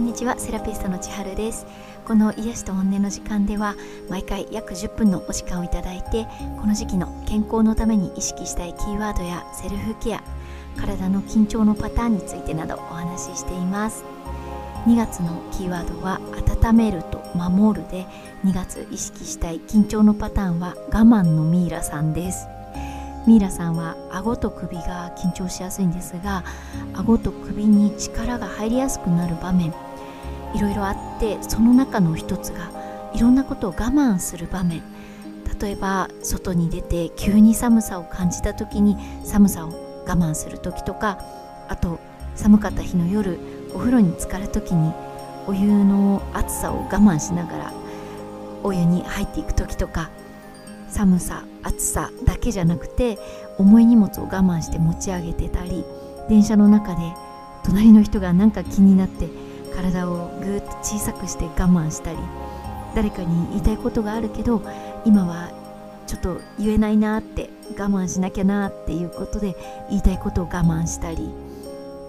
んにちはセラピストの千春です。この癒しと本音の時間では毎回約10分のお時間をいただいてこの時期の健康のために意識したいキーワードやセルフケア体の緊張のパターンについてなどお話ししています。2月のキーワードは温めると守るで2月意識したい緊張のパターンは我慢のミイラさんです。ミイラさんは顎と首が緊張しやすいんですが顎と首に力が入りやすくなる場面いろいろあってその中の一つがいろんなことを我慢する場面。例えば外に出て急に寒さを感じた時に寒さを我慢する時とかあと寒かった日の夜お風呂に浸かる時にお湯の熱さを我慢しながらお湯に入っていく時とか寒さ暑さだけじゃなくて重い荷物を我慢して持ち上げてたり電車の中で隣の人がなんか気になって体をぐっと小さくして我慢したり誰かに言いたいことがあるけど今はちょっと言えないなって我慢しなきゃなっていうことで言いたいことを我慢したり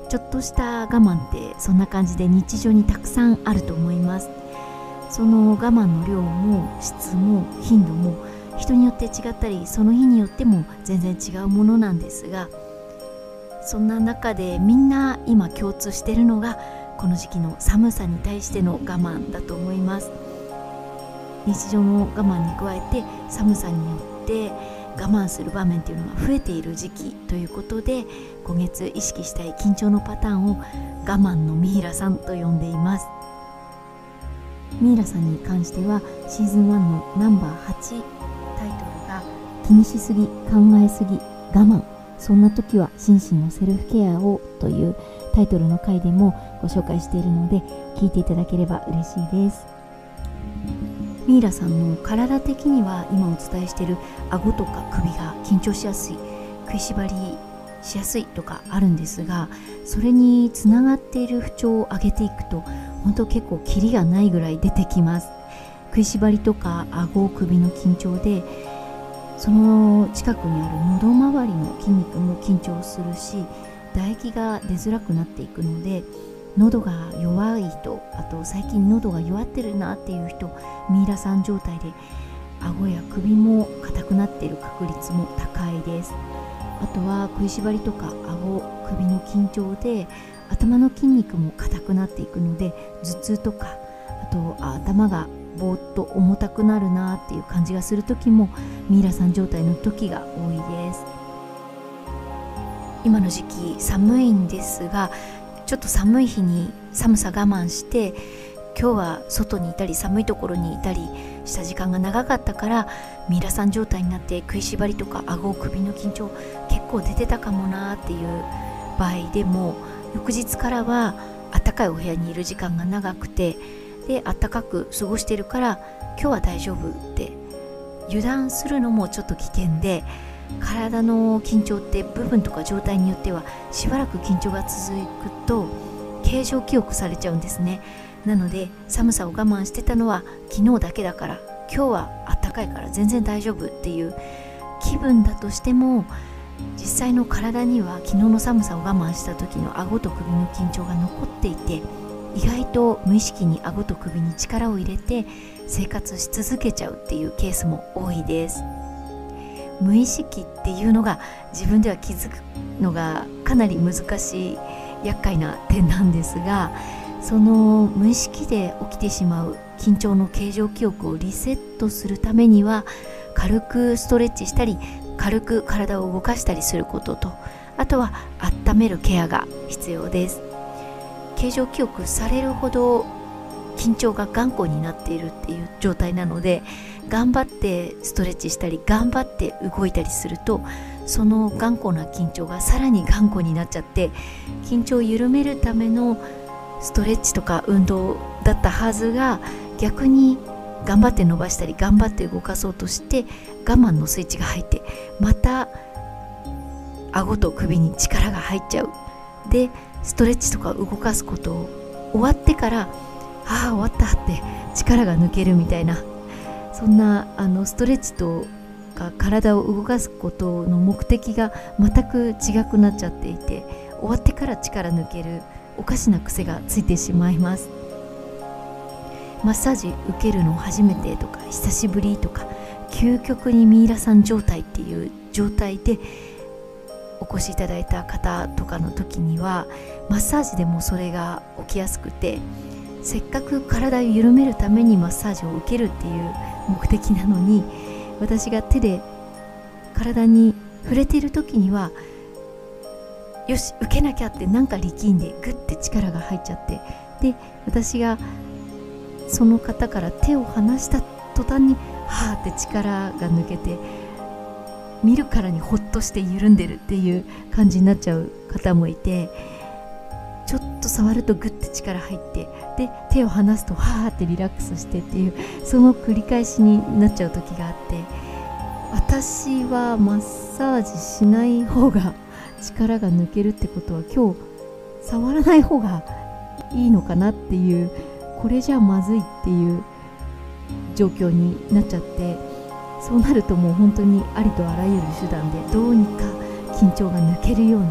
ちょっとした我慢ってそんな感じで日常にたくさんあると思います。その我慢の量も質も頻度も人によって違ったりその日によっても全然違うものなんですがそんな中でみんな今共通してるのがこの時期の寒さに対しての我慢だと思います。日常の我慢に加えて寒さによって我慢する場面っていうのが増えている時期ということで今月意識したい緊張のパターンを我慢のミイラさんと呼んでいます。ミイラさんに関してはシーズン1のナンバー8タイトルが気にしすぎ考えすぎ我慢そんな時は心身のセルフケアをというタイトルの回でもご紹介しているので聞いていただければ嬉しいです。ミイラさんの体的には今お伝えしている顎とか首が緊張しやすい食いしばりしやすいとかあるんですがそれにつながっている不調を上げていくと本当結構キリがないぐらい出てきます。食いしばりとか顎首の緊張でその近くにある喉周りの筋肉も緊張するし唾液が出づらくなっていくので喉が弱い人あと最近喉が弱ってるなっていう人ミイラさん状態で顎や首も硬くなっている確率も高いです。あとは食いしばりとか顎首の緊張で頭の筋肉も硬くなっていくので頭痛とかあと頭がぼーっと重たくなるなっていう感じがする時もミイラさん状態の時が多いです。今の時期寒いんですがちょっと寒い日に寒さ我慢して今日は外にいたり寒いところにいたりした時間が長かったからミイラさん状態になって食いしばりとか顎首の緊張結構出てたかもなっていう場合でも翌日からは暖かいお部屋にいる時間が長くてで暖かく過ごしてるから今日は大丈夫って油断するのもちょっと危険で体の緊張って部分とか状態によってはしばらく緊張が続くと形状記憶されちゃうんですね。なので寒さを我慢してたのは昨日だけだから今日は暖かいから全然大丈夫っていう気分だとしても実際の体には昨日の寒さを我慢した時の顎と首の緊張が残っていて意外と無意識に顎と首に力を入れて生活し続けちゃうっていうケースも多いです。無意識っていうのが自分では気づくのがかなり難しい厄介な点なんですがその無意識で起きてしまう緊張の形状記憶をリセットするためには軽くストレッチしたり軽く体を動かしたりすることとあとは温めるケアが必要です。形状記憶されるほど緊張が頑固になっているっていう状態なので頑張ってストレッチしたり頑張って動いたりするとその頑固な緊張がさらに頑固になっちゃって緊張を緩めるためのストレッチとか運動だったはずが逆に頑張って伸ばしたり頑張って動かそうとして我慢のスイッチが入ってまた顎と首に力が入っちゃう。でストレッチとか動かすことを終わってからああ終わったって力が抜けるみたいなそんなあのストレッチとか体を動かすことの目的が全く違くなっちゃっていて終わってから力抜けるおかしな癖がついてしまいます。マッサージ受けるの初めてとか久しぶりとか究極にミイラさん状態っていう状態でお越しいただいた方とかの時にはマッサージでもそれが起きやすくてせっかく体を緩めるためにマッサージを受けるっていう目的なのに私が手で体に触れている時にはよし受けなきゃってなんか力んでグッて力が入っちゃってで私がその方から手を離した途端にはあって力が抜けて見るからにほっとして緩んでるっていう感じになっちゃう方もいてちょっと触るとグッて力入ってで手を離すとはあってリラックスしてっていうその繰り返しになっちゃう時があって私はマッサージしない方が力が抜けるってことは今日触らない方がいいのかなっていうこれじゃまずいっていう状況になっちゃってそうなるともう本当にありとあらゆる手段でどうにか緊張が抜けるように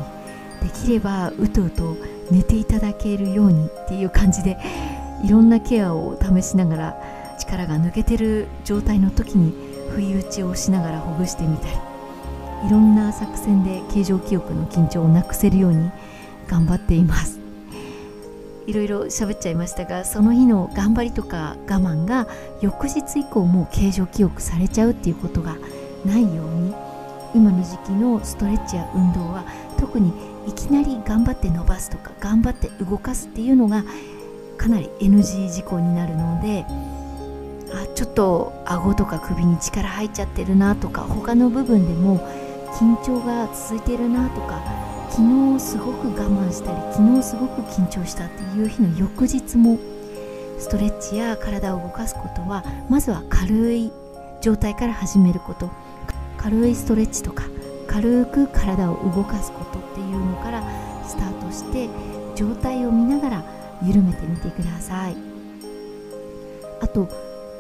できればうとうと寝ていただけるようにっていう感じでいろんなケアを試しながら力が抜けてる状態の時に不意打ちをしながらほぐしてみたりいろんな作戦で形状記憶の緊張をなくせるように頑張っています。いろいろ喋っちゃいましたがその日の頑張りとか我慢が翌日以降も形状記憶されちゃうっていうことがないように今の時期のストレッチや運動は特にいきなり頑張って伸ばすとか頑張って動かすっていうのがかなり NG 事項になるのであちょっと顎とか首に力入っちゃってるなとか他の部分でも緊張が続いてるなとか昨日すごく我慢したり昨日すごく緊張したっていう日の翌日もストレッチや体を動かすことはまずは軽い状態から始めること。軽いストレッチとか軽く体を動かすことっていうのからスタートして状態を見ながら緩めてみてください。あと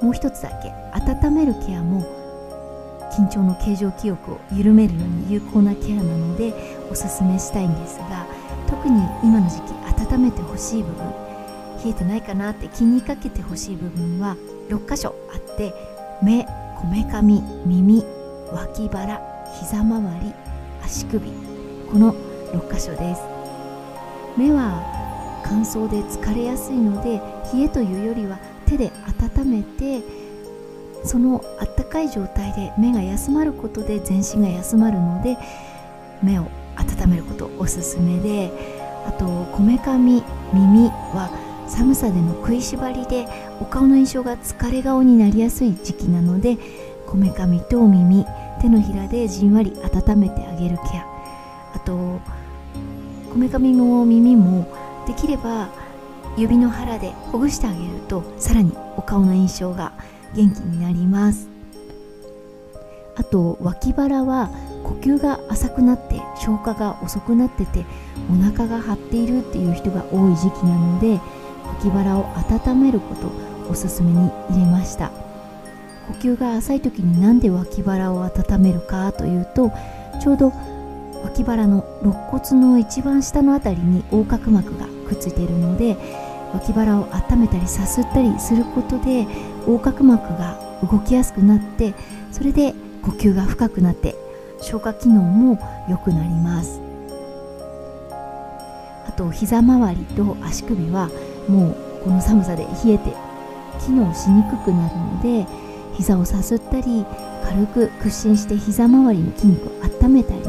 もう一つだけ温めるケアも緊張の形状記憶を緩めるのに有効なケアなのでおすすめしたいんですが特に今の時期温めてほしい部分冷えてないかなって気にかけてほしい部分は6箇所あって目こめかみ耳脇腹膝周り足首この6箇所です。目は乾燥で疲れやすいので冷えというよりは手で温めてそのあったかい状態で目が休まることで全身が休まるので目を温めることおすすめであとこめかみ耳は寒さでの食いしばりでお顔の印象が疲れ顔になりやすい時期なのでこめかみと耳手のひらでじんわり温めてあげるケア。あとこめかみも耳もできれば指の腹でほぐしてあげるとさらにお顔の印象が元気になります。あと脇腹は呼吸が浅くなって消化が遅くなっててお腹が張っているっていう人が多い時期なので脇腹を温めることおすすめに入れました。呼吸が浅い時になんで脇腹を温めるかというとちょうど脇腹の肋骨の一番下の辺りに横隔膜がくっついているので脇腹を温めたりさすったりすることで横隔膜が動きやすくなってそれで呼吸が深くなって消化機能も良くなります。あと膝周りと足首はもうこの寒さで冷えて機能しにくくなるので膝をさすったり軽く屈伸して膝周りの筋肉を温めたり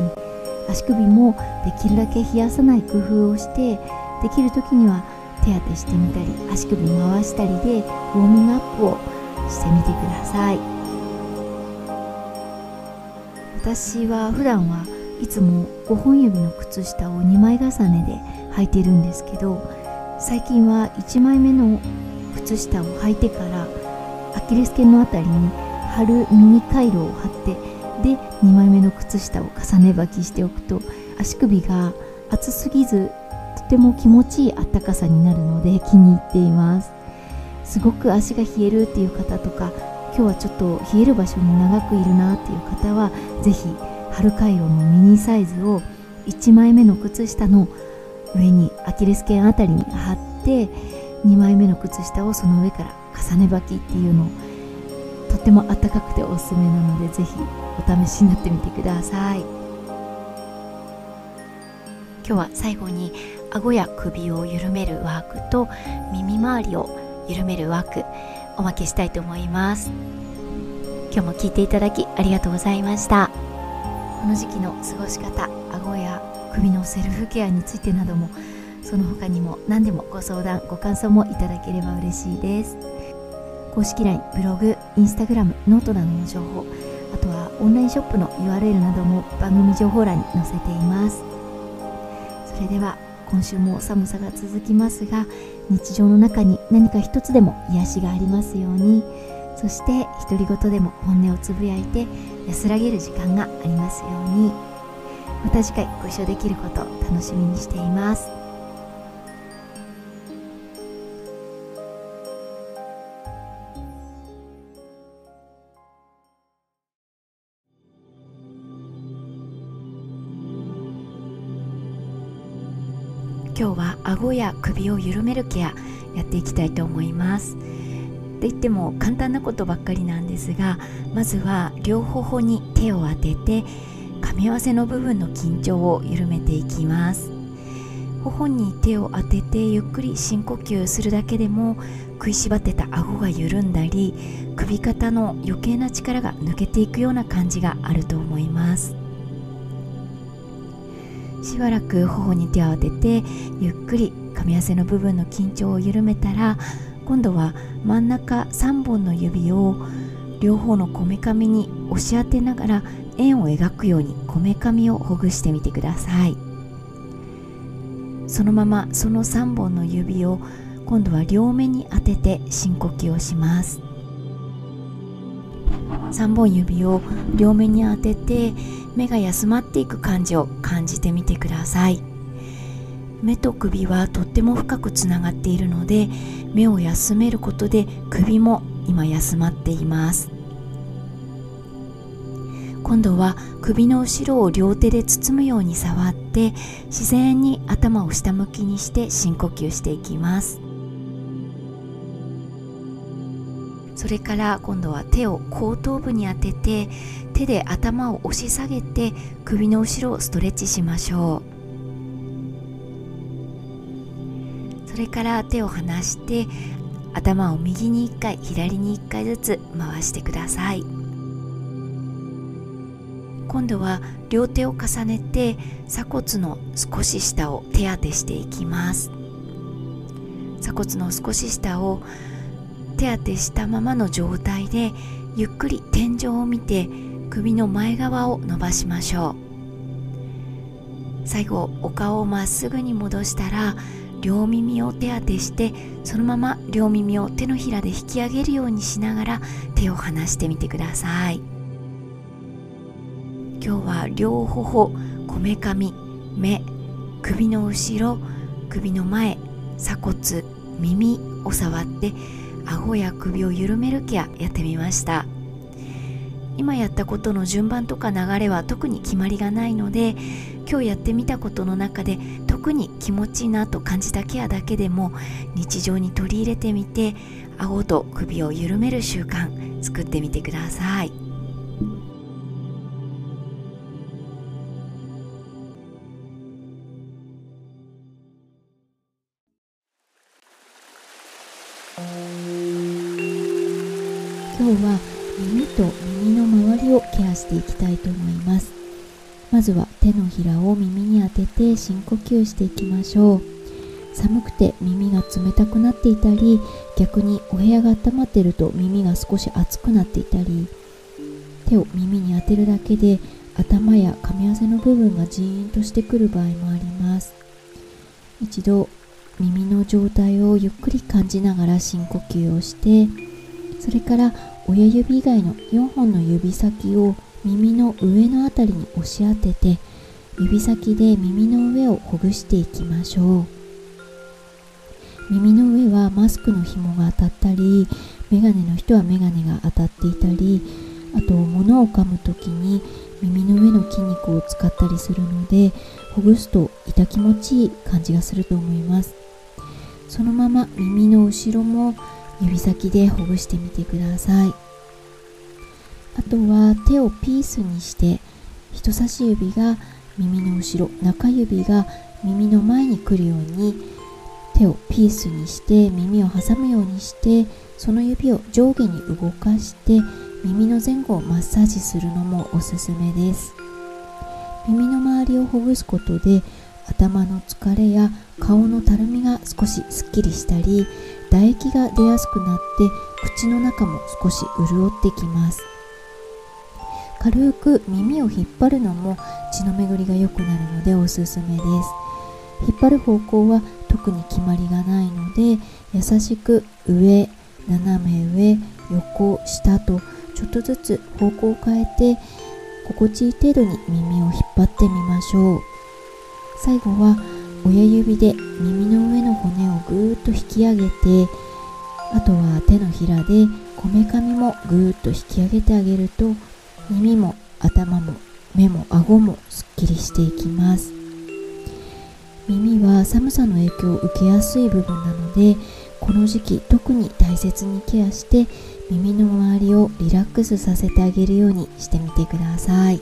足首もできるだけ冷やさない工夫をしてできる時には手当てしてみたり足首回したりでウォーミングアップをしてみてください。私は普段はいつも5本指の靴下を2枚重ねで履いてるんですけど最近は1枚目の靴下を履いてからアキレス腱の辺りに貼るミニ回路を貼ってで2枚目の靴下を重ね履きしておくと足首が熱すぎずとても気持ちいいあったかさになるので気に入っています。すごく足が冷えるっていう方とか今日はちょっと冷える場所に長くいるなっていう方は是非春回路のミニサイズを1枚目の靴下の上にアキレス腱あたりに貼って2枚目の靴下をその上から重ね履きっていうのとってもあったかくておすすめなのでぜひお試しになってみてください。今日は最後に顎や首を緩めるワークと耳周りを緩めるワークおまけしたいと思います。今日も聞いていただきありがとうございました。この時期の過ごし方顎や首のセルフケアについてなどもその他にも何でもご相談ご感想もいただければ嬉しいです。公式 LINE ブログインスタグラムノートなどの情報あとはオンラインショップの URL なども番組情報欄に載せています。それでは今週も寒さが続きますが日常の中に何か一つでも癒しがありますように。そして独り言でも本音をつぶやいて安らげる時間がありますように。また次回ご一緒できることを楽しみにしています。や首を緩めるケアやっていきたいと思います。って言っても簡単なことばっかりなんですがまずは両頬に手を当てて噛み合わせの部分の緊張を緩めていきます。頬に手を当ててゆっくり深呼吸するだけでも食いしばってた顎が緩んだり首肩の余計な力が抜けていくような感じがあると思います。しばらく頬に手を当ててゆっくり噛み合わせの部分の緊張を緩めたら今度は真ん中3本の指を両方のこめかみに押し当てながら円を描くようにこめかみをほぐしてみてください。そのままその3本の指を今度は両目に当てて深呼吸をします。3本指を両目に当てて目が休まっていく感じを感じてみてください。目と首はとっても深くつながっているので目を休めることで首も今休まっています。今度は首の後ろを両手で包むように触って自然に頭を下向きにして深呼吸していきます。それから今度は手を後頭部に当てて手で頭を押し下げて首の後ろをストレッチしましょう。それから手を離して頭を右に1回左に1回ずつ回してください。今度は両手を重ねて鎖骨の少し下を手当てしていきます。鎖骨の少し下を手当てしたままの状態でゆっくり天井を見て首の前側を伸ばしましょう。最後お顔をまっすぐに戻したら両耳を手当てしてそのまま両耳を手のひらで引き上げるようにしながら手を離してみてください。今日は両頬こめかみ目首の後ろ首の前鎖骨耳を触って顎や首を緩めるケアやってみました。今やったことの順番とか流れは特に決まりがないので今日やってみたことの中で特に気持ちいいなと感じたケアだけでも日常に取り入れてみて顎と首を緩める習慣作ってみてください。今日は耳と耳の周りをケアしていきたいと思いますまずは手のひらを耳に当てて深呼吸していきましょう。寒くて耳が冷たくなっていたり逆にお部屋が温まっていると耳が少し熱くなっていたり手を耳に当てるだけで頭や噛み合わせの部分がジーンとしてくる場合もあります。一度耳の状態をゆっくり感じながら深呼吸をしてそれから親指以外の4本の指先を耳の上のあたりに押し当てて指先で耳の上をほぐしていきましょう。耳の上はマスクの紐が当たったりメガネの人はメガネが当たっていたりあと物を噛む時に耳の上の筋肉を使ったりするのでほぐすと痛気持ちいい感じがすると思います。そのまま耳の後ろも指先でほぐしてみてください。あとは手をピースにして人差し指が耳の後ろ中指が耳の前に来るように手をピースにして耳を挟むようにしてその指を上下に動かして耳の前後をマッサージするのもおすすめです。耳の周りをほぐすことで頭の疲れや顔のたるみが少しすっきりしたり唾液が出やすくなって口の中も少し潤ってきます。軽く耳を引っ張るのも血の巡りが良くなるのでおすすめです。引っ張る方向は特に決まりがないので優しく上斜め上横下とちょっとずつ方向を変えて心地いい程度に耳を引っ張ってみましょう。最後は親指で耳の上の骨をぐーっと引き上げてあとは手のひらでこめかみもぐーっと引き上げてあげると耳も頭も目も顎もすっきりしていきます。耳は寒さの影響を受けやすい部分なのでこの時期特に大切にケアして耳の周りをリラックスさせてあげるようにしてみてください。